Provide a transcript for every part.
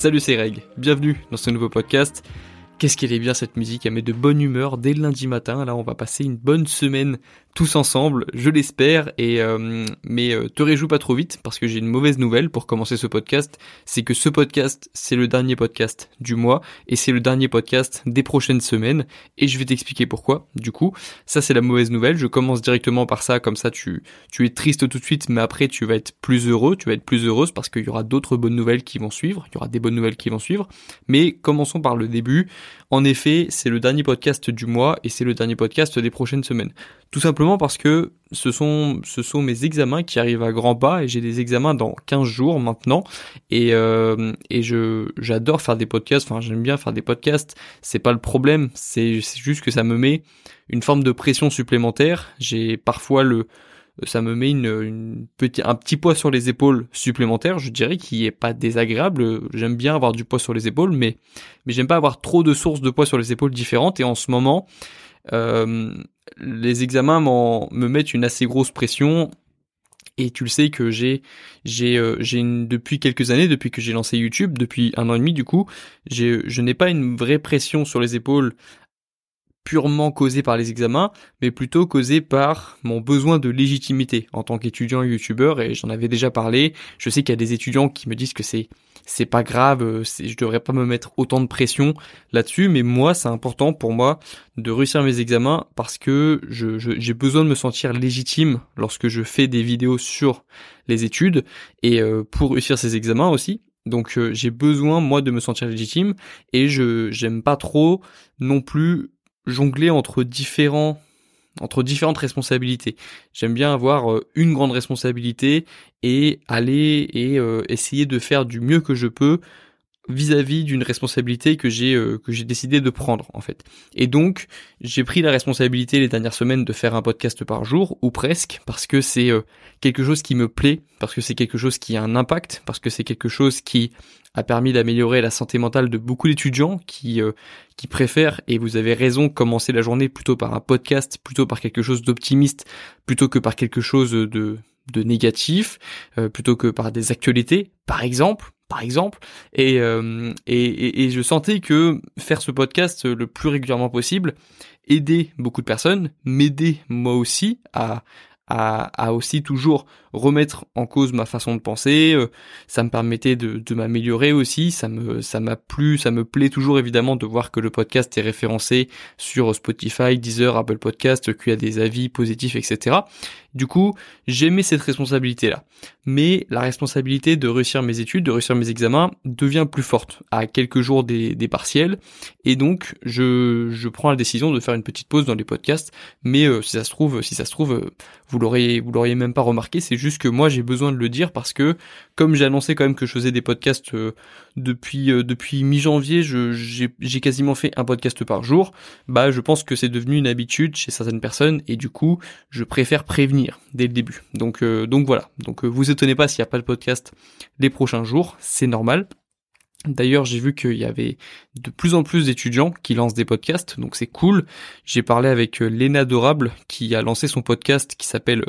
Salut c'est Reg, bienvenue dans ce nouveau podcast. Qu'est-ce qu'elle est bien cette musique, elle met de bonne humeur dès le lundi matin. Là, on va passer une bonne semaine tous ensemble, je l'espère. Et euh, mais euh, te réjouis pas trop vite parce que j'ai une mauvaise nouvelle pour commencer ce podcast, c'est que ce podcast c'est le dernier podcast du mois et c'est le dernier podcast des prochaines semaines. Et je vais t'expliquer pourquoi. Du coup, ça c'est la mauvaise nouvelle. Je commence directement par ça, comme ça tu tu es triste tout de suite, mais après tu vas être plus heureux, tu vas être plus heureuse parce qu'il y aura d'autres bonnes nouvelles qui vont suivre. Il y aura des bonnes nouvelles qui vont suivre. Mais commençons par le début. En effet, c'est le dernier podcast du mois et c'est le dernier podcast des prochaines semaines. Tout simplement parce que ce sont, mes examens qui arrivent à grands pas et j'ai des examens dans 15 jours maintenant et, euh, j'adore faire des podcasts, enfin j'aime bien faire des podcasts, c'est pas le problème, c'est, juste que ça me met une forme de pression supplémentaire. J'ai parfois le, ça me met une, un petit poids sur les épaules supplémentaire, je dirais, qui est pas désagréable. J'aime bien avoir du poids sur les épaules, mais, mais j'aime pas avoir trop de sources de poids sur les épaules différentes. Et en ce moment, les examens me mettent une assez grosse pression. Et tu le sais que j'ai j'ai euh, j'ai depuis quelques années, depuis que j'ai lancé YouTube, depuis un an et demi du coup, j'ai je n'ai pas une vraie pression sur les épaules purement causé par les examens, mais plutôt causé par mon besoin de légitimité en tant qu'étudiant youtubeur, et j'en avais déjà parlé. Je sais qu'il y a des étudiants qui me disent que c'est c'est pas grave, euh, je devrais pas me mettre autant de pression là-dessus, mais moi c'est important pour moi de réussir mes examens parce que je, j'ai besoin de me sentir légitime lorsque je fais des vidéos sur les études et euh, pour réussir ces examens aussi. Donc euh, j'ai besoin moi de me sentir légitime et je j'aime pas trop non plus jongler entre différents entre différentes responsabilités. J'aime bien avoir euh, une grande responsabilité et aller et euh, essayer de faire du mieux que je peux vis-à-vis d'une responsabilité que j'ai euh, que j'ai décidé de prendre en fait. Et donc j'ai pris la responsabilité les dernières semaines de faire un podcast par jour ou presque parce que c'est euh, quelque chose qui me plaît, parce que c'est quelque chose qui a un impact, parce que c'est quelque chose qui a permis d'améliorer la santé mentale de beaucoup d'étudiants qui euh, qui préfèrent et vous avez raison commencer la journée plutôt par un podcast, plutôt par quelque chose d'optimiste, plutôt que par quelque chose de de négatif, plutôt que par des actualités, par exemple par exemple, euh, et, et, et, je sentais que faire ce podcast le plus régulièrement possible aider beaucoup de personnes, m'aider moi aussi à, à, aussi toujours remettre en cause ma façon de penser. Euh, ça me permettait de, m'améliorer aussi. Ça me ça m'a plu, ça me plaît toujours évidemment de voir que le podcast est référencé sur Spotify, Deezer, Apple Podcast, qu'il y a des avis positifs, etc. Du coup, j'aimais cette responsabilité-là. Mais la responsabilité de réussir mes études, de réussir mes examens, devient plus forte à quelques jours des, des partiels. Et donc, je, je prends la décision de faire une petite pause dans les podcasts. Mais euh, si ça se trouve, si ça se trouve, euh, vous l'auriez, vous l'auriez même pas remarqué. C'est juste que moi, j'ai besoin de le dire parce que, comme j'ai annoncé quand même que je faisais des podcasts euh, depuis depuis mi-janvier, j'ai quasiment fait un podcast par jour. Bah, je pense que c'est devenu une habitude chez certaines personnes et du coup, je préfère prévenir dès le début. Donc euh, donc voilà. Donc euh, vous étonnez pas s'il n'y a pas de podcast les prochains jours, c'est normal. D'ailleurs, j'ai vu qu'il y avait de plus en plus d'étudiants qui lancent des podcasts, donc c'est cool. J'ai parlé avec euh, Léna Dorable qui a lancé son podcast qui s'appelle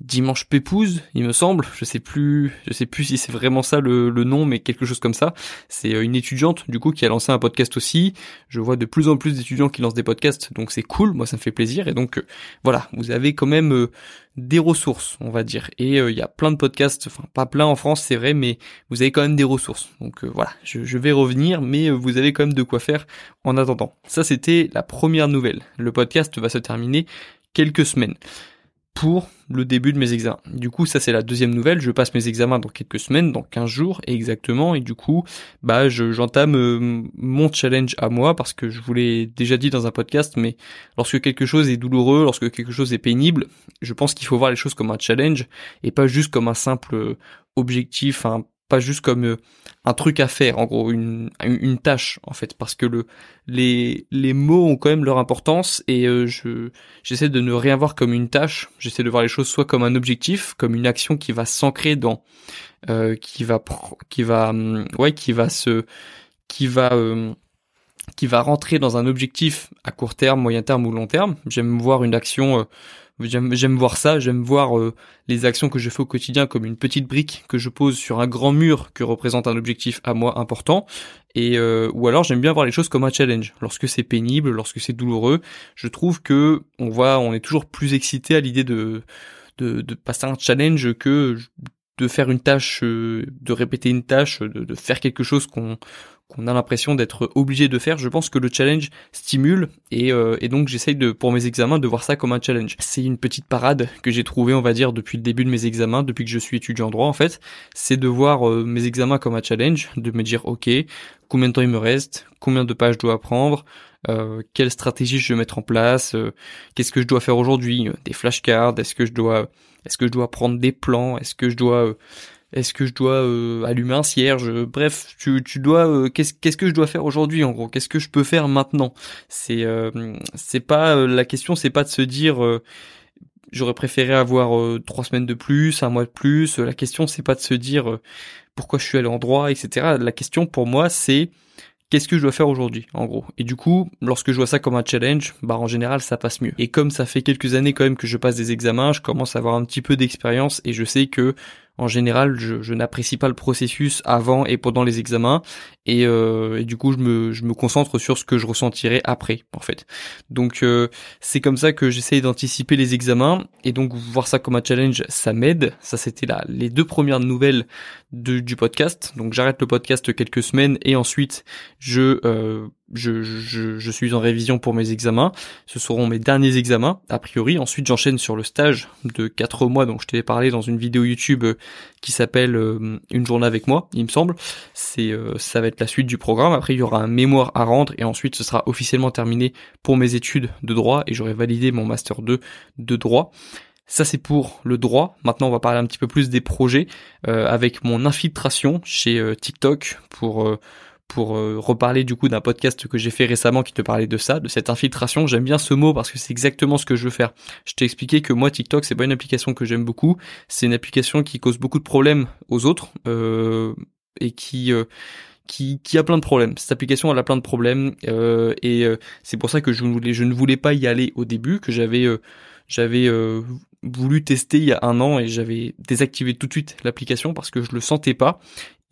Dimanche Pépouze, il me semble. Je sais plus, je sais plus si c'est vraiment ça le, nom, mais quelque chose comme ça. C'est euh, une étudiante du coup qui a lancé un podcast aussi. Je vois de plus en plus d'étudiants qui lancent des podcasts, donc c'est cool. Moi, ça me fait plaisir. Et donc euh, voilà, vous avez quand même euh, des ressources, on va dire. Et il y a plein de podcasts, enfin pas plein en France, c'est vrai, mais vous avez quand même des ressources. Donc voilà, je, je vais revenir, mais vous avez quand même de quoi faire en attendant. Ça, c'était la première nouvelle. Le podcast va se terminer quelques semaines pour le début de mes examens. Du coup, ça c'est la deuxième nouvelle, je passe mes examens dans quelques semaines, dans 15 jours exactement, et du coup, bah j'entame euh, mon challenge à moi, parce que je vous l'ai déjà dit dans un podcast, mais lorsque quelque chose est douloureux, lorsque quelque chose est pénible, je pense qu'il faut voir les choses comme un challenge, et pas juste comme un simple objectif, un pas juste comme euh, un truc à faire, en gros, une, une tâche, en fait, parce que le, les, les mots ont quand même leur importance et euh, je, j'essaie de ne rien voir comme une tâche, j'essaie de voir les choses soit comme un objectif, comme une action qui va s'ancrer dans, euh, qui va, qui va, hum, ouais, qui va se, qui va, qui va rentrer dans un objectif à court terme, moyen terme ou long terme. J'aime voir une action J'aime voir ça, j'aime voir euh, les actions que je fais au quotidien comme une petite brique que je pose sur un grand mur que représente un objectif à moi important. Et euh, ou alors j'aime bien voir les choses comme un challenge. Lorsque c'est pénible, lorsque c'est douloureux, je trouve que on voit, on est toujours plus excité à l'idée de, de, de passer un challenge que de faire une tâche, euh, de répéter une tâche, de, de faire quelque chose qu'on qu'on a l'impression d'être obligé de faire, je pense que le challenge stimule et, euh, et donc j'essaye de pour mes examens de voir ça comme un challenge. C'est une petite parade que j'ai trouvée on va dire depuis le début de mes examens, depuis que je suis étudiant en droit en fait, c'est de voir euh, mes examens comme un challenge, de me dire ok combien de temps il me reste, combien de pages je dois apprendre, euh, quelle stratégie je vais mettre en place, euh, qu'est-ce que je dois faire aujourd'hui, des flashcards, est-ce que je dois est-ce que je dois prendre des plans, est-ce que je dois est-ce que je dois euh, allumer un cierge? Bref, tu, tu dois euh, qu'est-ce qu'est-ce que je dois faire aujourd'hui en gros? Qu'est-ce que je peux faire maintenant? C'est euh, c'est pas la question, c'est pas de se dire j'aurais préféré avoir trois semaines de plus, un mois de plus. La question c'est pas de se dire pourquoi je suis allé en droit, etc. La question pour moi c'est qu'est-ce que je dois faire aujourd'hui en gros? Et du coup lorsque je vois ça comme un challenge bah en général ça passe mieux. Et comme ça fait quelques années quand même que je passe des examens je commence à avoir un petit peu d'expérience et je sais que en général, je, n'apprécie pas le processus avant et pendant les examens, et, euh, du coup, je me, je me concentre sur ce que je ressentirai après, en fait. Donc, euh, c'est comme ça que j'essaye d'anticiper les examens, et donc voir ça comme un challenge, ça m'aide. Ça, c'était là les deux premières nouvelles du podcast. Donc, j'arrête le podcast quelques semaines, et ensuite, je euh, je, je, je, suis en révision pour mes examens. Ce seront mes derniers examens, a priori. Ensuite, j'enchaîne sur le stage de 4 mois dont je t'ai parlé dans une vidéo YouTube qui s'appelle euh, Une journée avec moi, il me semble. C'est euh, ça va être la suite du programme. Après, il y aura un mémoire à rendre et ensuite, ce sera officiellement terminé pour mes études de droit et j'aurai validé mon master 2 de droit. Ça c'est pour le droit. Maintenant on va parler un petit peu plus des projets avec mon infiltration chez TikTok pour pour euh, reparler du coup d'un podcast que j'ai fait récemment qui te parlait de ça, de cette infiltration. J'aime bien ce mot parce que c'est exactement ce que je veux faire. Je t'ai expliqué que moi TikTok c'est pas une application que j'aime beaucoup, c'est une application qui cause beaucoup de problèmes aux autres euh, et qui euh, qui, qui a plein de problèmes. Cette application elle a plein de problèmes euh, et c'est pour ça que je voulais je ne voulais pas y aller au début, que j'avais j'avais voulu tester il y a un an et j'avais désactivé tout de suite l'application parce que je le sentais pas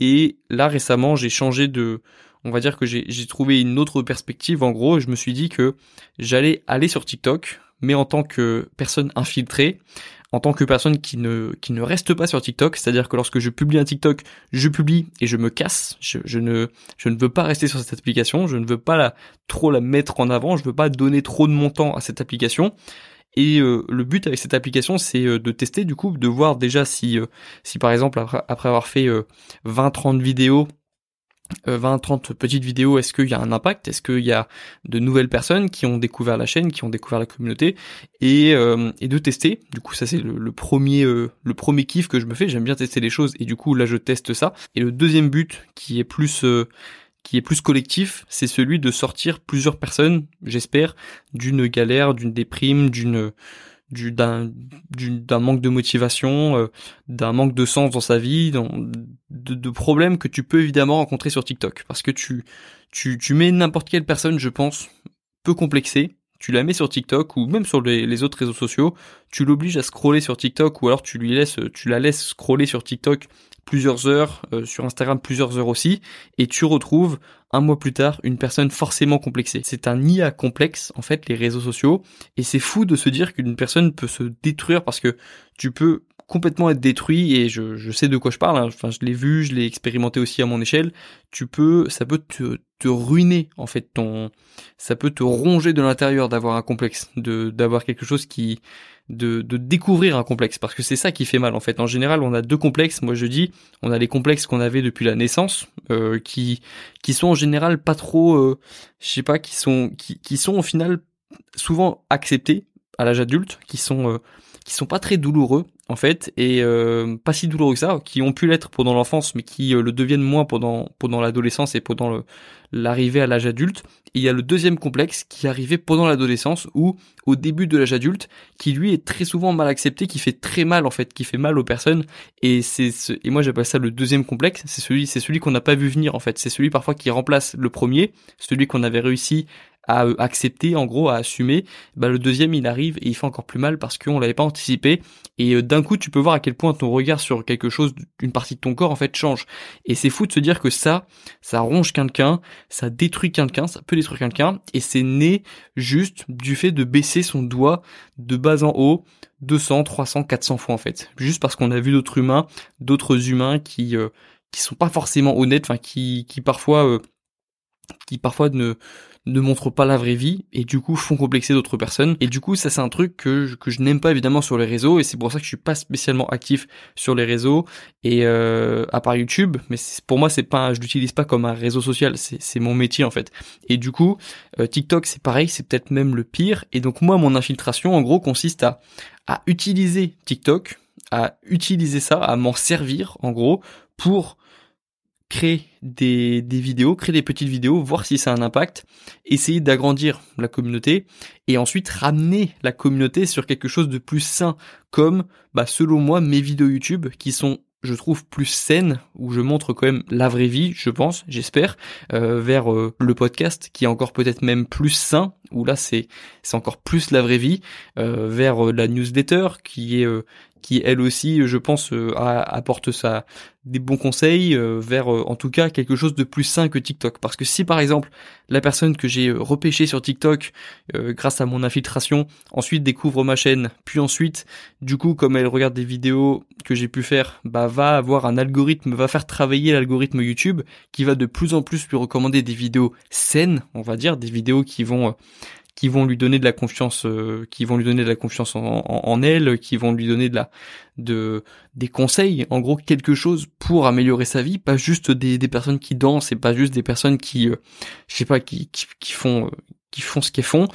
et là récemment, j'ai changé de, on va dire que j'ai trouvé une autre perspective. En gros, je me suis dit que j'allais aller sur TikTok, mais en tant que personne infiltrée, en tant que personne qui ne qui ne reste pas sur TikTok, c'est-à-dire que lorsque je publie un TikTok, je publie et je me casse. Je, je, ne je ne veux pas rester sur cette application, je ne veux pas la trop la mettre en avant, je veux pas donner trop de mon temps à cette application. Et euh, le but avec cette application, c'est euh, de tester du coup, de voir déjà si, euh, si par exemple après, après avoir fait 20-30 vidéos 20-30 petites vidéos, est-ce qu'il y a un impact? Est-ce qu'il y a de nouvelles personnes qui ont découvert la chaîne, qui ont découvert la communauté? Et, et de tester. Du coup, ça c'est le, premier le premier kiff que je me fais. J'aime bien tester les choses et du coup là je teste ça. Et le deuxième but qui est plus qui est plus collectif, c'est celui de sortir plusieurs personnes, j'espère, d'une galère, d'une déprime, d'une d'un d'un manque de motivation, euh, d'un manque de sens dans sa vie, dans, de, de, problèmes que tu peux évidemment rencontrer sur TikTok, parce que tu tu tu mets n'importe quelle personne, je pense, peu complexée, tu la mets sur TikTok ou même sur les, les autres réseaux sociaux, tu l'obliges à scroller sur TikTok ou alors tu lui laisses tu la laisses scroller sur TikTok plusieurs heures, euh, sur Instagram plusieurs heures aussi, et tu retrouves un mois plus tard une personne forcément complexée. C'est un IA complexe, en fait, les réseaux sociaux, et c'est fou de se dire qu'une personne peut se détruire parce que tu peux complètement être détruit et je, je sais de quoi je parle. Hein. Enfin, je l'ai vu, je l'ai expérimenté aussi à mon échelle. Tu peux, ça peut te, te ruiner en fait ton, ça peut te ronger de l'intérieur d'avoir un complexe, de d'avoir quelque chose qui de, de découvrir un complexe parce que c'est ça qui fait mal en fait. En général, on a deux complexes. Moi, je dis, on a les complexes qu'on avait depuis la naissance, euh, qui qui sont en général pas trop, euh, je sais pas, qui sont qui, qui sont au final souvent acceptés à l'âge adulte, qui sont euh, qui sont pas très douloureux en fait et euh, pas si douloureux que ça, qui ont pu l'être pendant l'enfance mais qui le deviennent moins pendant pendant l'adolescence et pendant l'arrivée à l'âge adulte. Et il y a le deuxième complexe qui est arrivé pendant l'adolescence ou au début de l'âge adulte, qui lui est très souvent mal accepté, qui fait très mal en fait, qui fait mal aux personnes. Et c'est ce, et moi j'appelle ça le deuxième complexe. C'est celui, c'est celui qu'on n'a pas vu venir en fait. C'est celui parfois qui remplace le premier, celui qu'on avait réussi à euh, accepter, en gros, à assumer, bah, le deuxième, il arrive et il fait encore plus mal parce qu'on l'avait pas anticipé. Et euh, d'un coup, tu peux voir à quel point ton regard sur quelque chose, une partie de ton corps, en fait, change. Et c'est fou de se dire que ça, ça ronge quelqu'un, ça détruit quelqu'un, ça peut détruire quelqu'un, et c'est né juste du fait de baisser son doigt de bas en haut, 200, 300, 400 fois en fait. Juste parce qu'on a vu d'autres humains, d'autres humains qui euh, qui sont pas forcément honnêtes, enfin qui qui parfois qui parfois ne ne montrent pas la vraie vie et du coup font complexer d'autres personnes. Et du coup ça c'est un truc que je, que je n'aime pas évidemment sur les réseaux et c'est pour ça que je suis pas spécialement actif sur les réseaux et euh, à part YouTube. Mais pour moi c'est pas je l'utilise pas comme un réseau social. C'est mon métier en fait. Et du coup euh, TikTok c'est pareil c'est peut-être même le pire. Et donc moi mon infiltration en gros consiste à à utiliser TikTok à utiliser ça à m'en servir en gros pour créer des, vidéos, créer des petites vidéos, voir si ça a un impact, essayer d'agrandir la communauté et ensuite ramener la communauté sur quelque chose de plus sain, comme bah, selon moi mes vidéos YouTube qui sont je trouve plus saines où je montre quand même la vraie vie, je pense, j'espère, euh, vers euh, le podcast qui est encore peut-être même plus sain où là c'est c'est encore plus la vraie vie, euh, vers la newsletter qui est qui elle aussi, je pense, euh, apporte ça des bons conseils euh, vers, euh, en tout cas, quelque chose de plus sain que TikTok. Parce que si par exemple la personne que j'ai repêchée sur TikTok grâce à mon infiltration, ensuite découvre ma chaîne, puis ensuite, du coup, comme elle regarde des vidéos que j'ai pu faire, bah va avoir un algorithme, va faire travailler l'algorithme YouTube qui va de plus en plus lui recommander des vidéos saines, on va dire, des vidéos qui vont qui vont lui donner de la confiance, euh, qui vont lui donner de la confiance en, elle, qui vont lui donner de la, de, des conseils, en gros quelque chose pour améliorer sa vie, pas juste des, des personnes qui dansent et pas juste des personnes qui, euh, je sais pas, qui, qui, font, euh, qui font ce qu'elles font.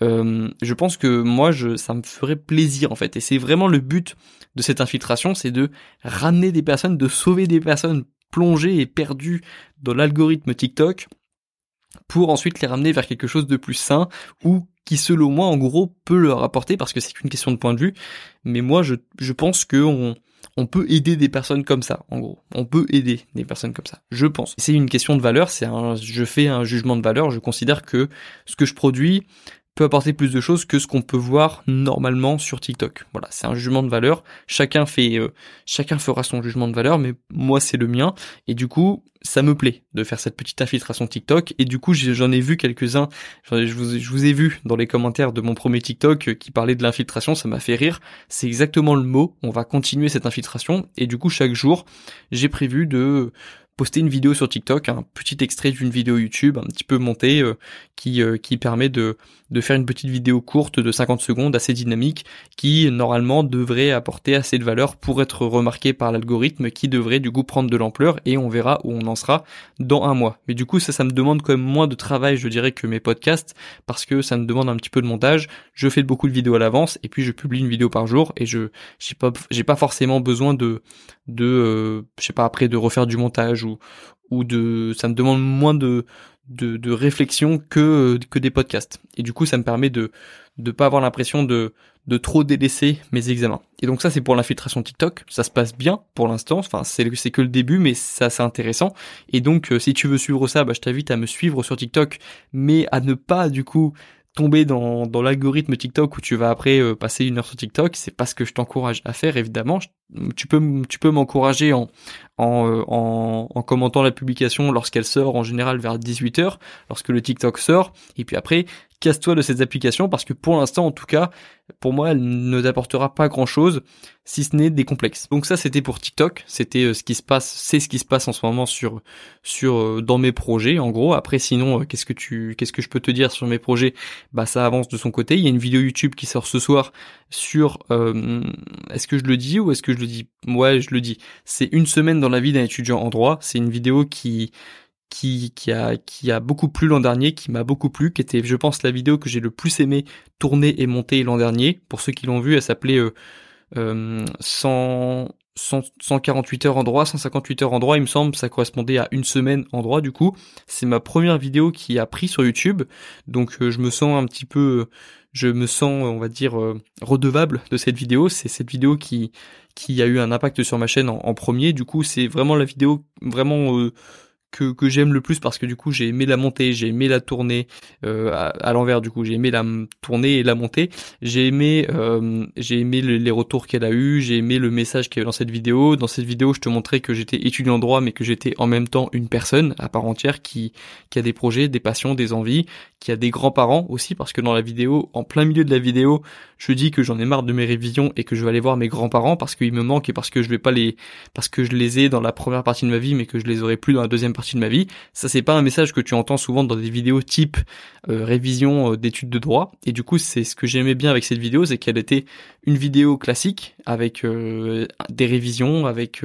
je pense que moi, je, ça me ferait plaisir en fait, et c'est vraiment le but de cette infiltration, c'est de ramener des personnes, de sauver des personnes plongées et perdues dans l'algorithme TikTok pour ensuite les ramener vers quelque chose de plus sain ou qui selon moi en gros peut leur apporter parce que c'est une question de point de vue mais moi je, je pense que on, on peut aider des personnes comme ça en gros. On peut aider des personnes comme ça je pense. C'est une question de valeur c'est un je fais un jugement de valeur je considère que ce que je produis peut apporter plus de choses que ce qu'on peut voir normalement sur TikTok. Voilà, c'est un jugement de valeur. Chacun fait, euh, chacun fera son jugement de valeur, mais moi c'est le mien. Et du coup, ça me plaît de faire cette petite infiltration TikTok. Et du coup, j'en ai vu quelques-uns. Je vous, je vous ai vu dans les commentaires de mon premier TikTok euh, qui parlait de l'infiltration. Ça m'a fait rire. C'est exactement le mot. On va continuer cette infiltration. Et du coup, chaque jour, j'ai prévu de poster une vidéo sur TikTok, un petit extrait d'une vidéo YouTube un petit peu montée euh, qui euh, qui permet de de faire une petite vidéo courte de 50 secondes assez dynamique qui normalement devrait apporter assez de valeur pour être remarqué par l'algorithme qui devrait du coup prendre de l'ampleur et on verra où on en sera dans un mois. Mais du coup ça ça me demande quand même moins de travail je dirais que mes podcasts parce que ça me demande un petit peu de montage. Je fais beaucoup de vidéos à l'avance et puis je publie une vidéo par jour et je j'ai pas j'ai pas forcément besoin de de euh, je sais pas après de refaire du montage ou ou de ça me demande moins de de, de réflexion que que des podcasts. Et du coup ça me permet de de pas avoir l'impression de de trop délaisser mes examens. Et donc ça c'est pour l'infiltration TikTok. Ça se passe bien pour l'instant. Enfin c'est c'est que le début mais ça c'est intéressant. Et donc euh, si tu veux suivre ça bah je t'invite à me suivre sur TikTok mais à ne pas du coup tomber dans, dans l'algorithme TikTok où tu vas après euh, passer une heure sur TikTok, c'est pas ce que je t'encourage à faire évidemment. Tu peux tu peux m'encourager en euh, en en commentant la publication lorsqu'elle sort en général vers 18h lorsque le TikTok sort et puis après casse-toi de ces applications parce que pour l'instant en tout cas pour moi elle ne t'apportera pas grand chose si ce n'est des complexes. Donc ça c'était pour TikTok, c'était euh, ce qui se passe, c'est ce qui se passe en ce moment sur sur euh, dans mes projets en gros. Après sinon qu'est-ce que tu qu'est-ce que je peux te dire sur mes projets? Bah ça avance de son côté, il y a une vidéo YouTube qui sort ce soir sur est-ce que je le dis ou est-ce que je le dis Ouais, je le dis. C'est une semaine dans la vie d'un étudiant en droit, c'est une vidéo qui qui, a, beaucoup plu l'an dernier, qui m'a beaucoup plu, qui était, je pense, la vidéo que j'ai le plus aimé tourner et monter l'an dernier. Pour ceux qui l'ont vu, elle s'appelait euh, euh, 100, 148 heures en droit, 158 heures en droit, il me semble, ça correspondait à une semaine en droit du coup. C'est ma première vidéo qui a pris sur YouTube, donc euh, je me sens un petit peu, je me sens, on va dire, euh, redevable de cette vidéo. C'est cette vidéo qui qui a eu un impact sur ma chaîne en, premier. Du coup, c'est vraiment la vidéo vraiment que, que j'aime le plus parce que du coup j'ai aimé la montée, j'ai aimé la tournée euh, à, l'envers du coup, j'ai aimé la tournée et la montée, j'ai aimé euh, j'ai aimé les retours qu'elle a eu, j'ai aimé le message qu'il y avait dans cette vidéo. Dans cette vidéo, je te montrais que j'étais étudiant droit mais que j'étais en même temps une personne à part entière qui qui a des projets, des passions, des envies, qui a des grands-parents aussi parce que dans la vidéo, en plein milieu de la vidéo, je dis que j'en ai marre de mes révisions et que je vais aller voir mes grands-parents parce qu'ils me manquent et parce que je vais pas les parce que je les ai dans la première partie de ma vie mais que je les aurai plus dans la deuxième partie de ma vie. Ça c'est pas un message que tu entends souvent dans des vidéos type euh, révision euh, d'études de droit. Et du coup c'est ce que j'aimais bien avec cette vidéo c'est qu'elle était une vidéo classique avec euh, des révisions avec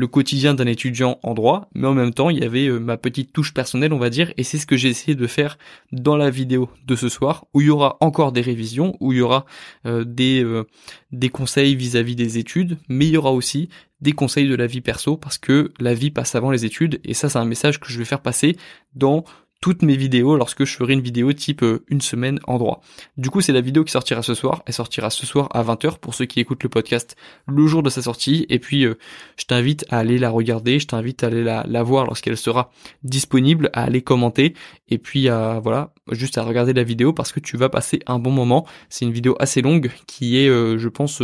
le quotidien d'un étudiant en droit, mais en même temps, il y avait euh, ma petite touche personnelle, on va dire, et c'est ce que j'ai essayé de faire dans la vidéo de ce soir, où il y aura encore des révisions, où il y aura euh, des, euh, des conseils vis-à-vis des études, mais il y aura aussi des conseils de la vie perso, parce que la vie passe avant les études, et ça c'est un message que je vais faire passer dans toutes mes vidéos lorsque je ferai une vidéo type euh, une semaine en droit. Du coup, c'est la vidéo qui sortira ce soir. Elle sortira ce soir à 20h pour ceux qui écoutent le podcast le jour de sa sortie. Et puis, euh, je t'invite à aller la regarder. Je t'invite à aller la, voir lorsqu'elle sera disponible, à aller commenter. Et puis, à, voilà, juste à regarder la vidéo parce que tu vas passer un bon moment. C'est une vidéo assez longue qui est, euh, je pense,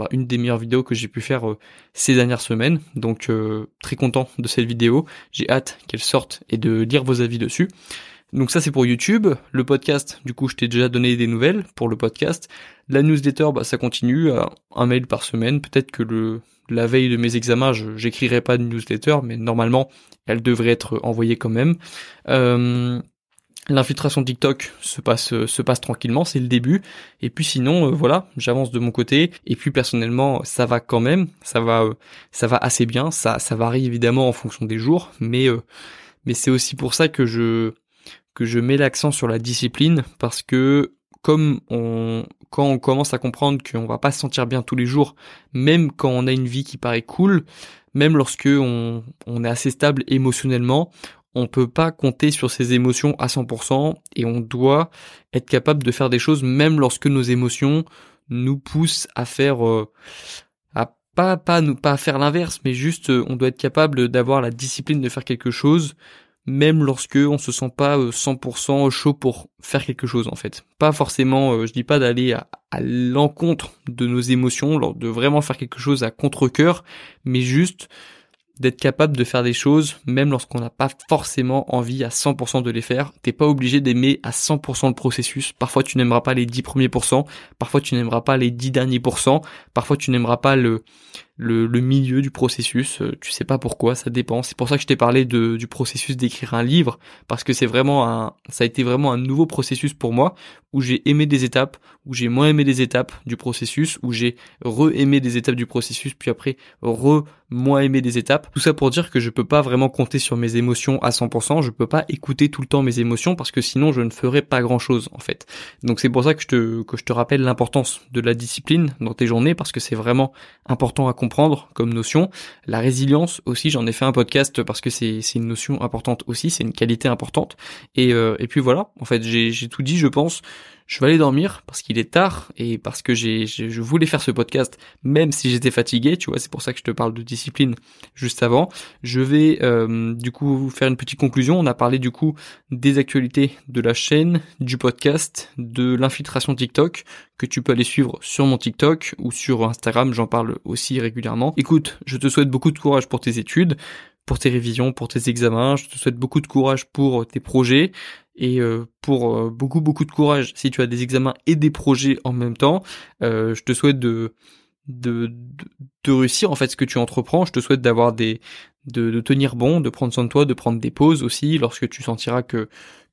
bah, une des meilleures vidéos que j'ai pu faire euh, ces dernières semaines. Donc euh, très content de cette vidéo. J'ai hâte qu'elle sorte et de lire vos avis dessus. Donc ça c'est pour YouTube. Le podcast, du coup je t'ai déjà donné des nouvelles pour le podcast. La newsletter, bah, ça continue, un mail par semaine. Peut-être que la veille de mes examens, je j'écrirai pas de newsletter, mais normalement elle devrait être envoyée quand même. Euh, L'infiltration TikTok se passe euh, se passe tranquillement, c'est le début. Et puis sinon, euh, voilà, j'avance de mon côté. Et puis personnellement, ça va quand même, ça va euh, ça va assez bien. Ça ça varie évidemment en fonction des jours, mais mais c'est aussi pour ça que je que je mets l'accent sur la discipline parce que comme on quand on commence à comprendre qu'on va pas se sentir bien tous les jours, même quand on a une vie qui paraît cool, même lorsque on, on est assez stable émotionnellement, on peut pas compter sur ses émotions à 100% et on doit être capable de faire des choses même lorsque nos émotions nous poussent à faire euh, à pas pas nous pas faire l'inverse mais juste euh, on doit être capable d'avoir la discipline de faire quelque chose même lorsque on se sent pas 100% euh, chaud pour faire quelque chose en fait. Pas forcément je dis pas d'aller à, à l'encontre de nos émotions, de vraiment faire quelque chose à contre-cœur, mais juste d'être capable de faire des choses même lorsqu'on n'a pas forcément envie à 100% de les faire. T'es pas obligé d'aimer à 100% le processus. Parfois tu n'aimeras pas les 10 premiers pourcents, parfois tu n'aimeras pas les 10 derniers pourcents, parfois tu n'aimeras pas le le, le, milieu du processus. Euh, tu sais pas pourquoi, ça dépend. C'est pour ça que je t'ai parlé de, du processus d'écrire un livre, parce que c'est vraiment un, ça a été vraiment un nouveau processus pour moi, où j'ai aimé des étapes, où j'ai moins aimé des étapes du processus, où j'ai re-aimé des étapes du processus, puis après re moins aimé des étapes. Tout ça pour dire que je peux pas vraiment compter sur mes émotions à 100%, je peux pas écouter tout le temps mes émotions parce que sinon je ne ferais pas grand chose en fait. Donc c'est pour ça que je te, que je te rappelle l'importance de la discipline dans tes journées parce que c'est vraiment important à comprendre comme notion. La résilience aussi, j'en ai fait un podcast parce que c'est une notion importante aussi, c'est une qualité importante. Et, euh, et puis voilà, en fait, j'ai tout dit, je pense je vais aller dormir parce qu'il est tard et parce que je voulais faire ce podcast même si j'étais fatigué, tu vois, c'est pour ça que je te parle de discipline juste avant. Je vais euh, du coup faire une petite conclusion. On a parlé du coup des actualités de la chaîne, du podcast, de l'infiltration TikTok que tu peux aller suivre sur mon TikTok ou sur Instagram, j'en parle aussi régulièrement. Écoute, je te souhaite beaucoup de courage pour tes études pour tes révisions, pour tes examens. Je te souhaite beaucoup de courage pour tes projets et euh, pour euh, beaucoup beaucoup de courage si tu as des examens et des projets en même temps. Euh, je te souhaite de, de, de réussir en fait ce que tu entreprends. Je te souhaite d'avoir des de, de tenir bon, de prendre soin de toi, de prendre des pauses aussi lorsque tu sentiras que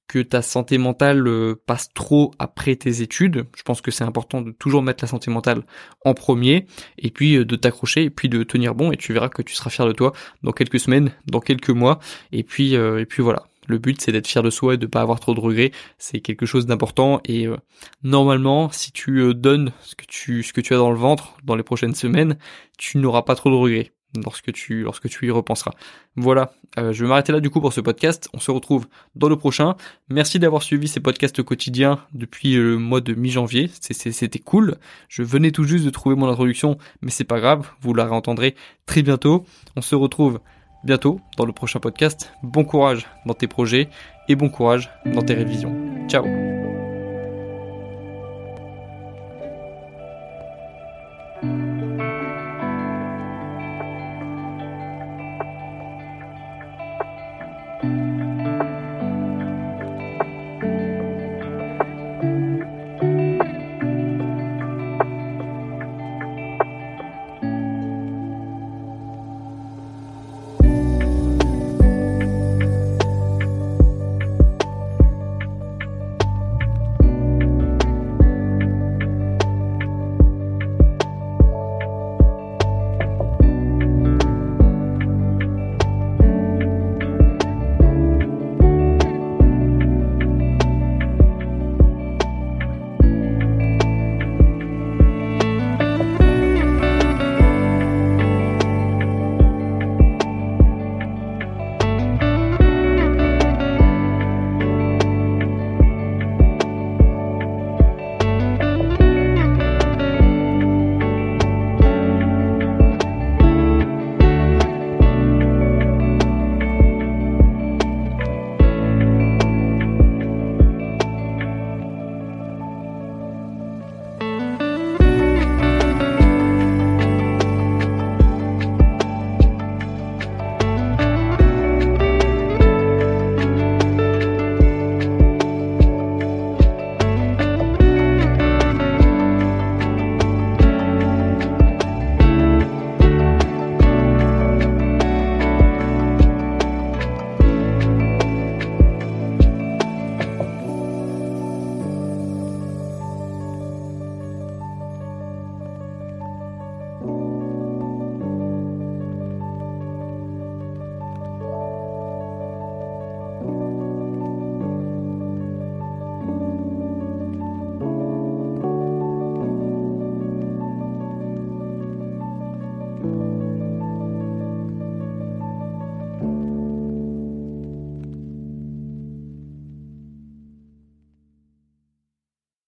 que ta santé mentale passe trop après tes études. Je pense que c'est important de toujours mettre la santé mentale en premier et puis de t'accrocher et puis de tenir bon et tu verras que tu seras fier de toi dans quelques semaines, dans quelques mois et puis et puis voilà. Le but c'est d'être fier de soi et de pas avoir trop de regrets. C'est quelque chose d'important et euh, normalement, si tu euh, donnes ce que tu ce que tu as dans le ventre dans les prochaines semaines, tu n'auras pas trop de regrets lorsque tu lorsque tu y repenseras. Voilà, euh, je vais m'arrêter là du coup pour ce podcast. On se retrouve dans le prochain. Merci d'avoir suivi ces podcasts quotidiens depuis le mois de mi-janvier. C'était cool. Je venais tout juste de trouver mon introduction, mais c'est pas grave, vous la réentendrez très bientôt. On se retrouve bientôt dans le prochain podcast. Bon courage dans tes projets et bon courage dans tes révisions. Ciao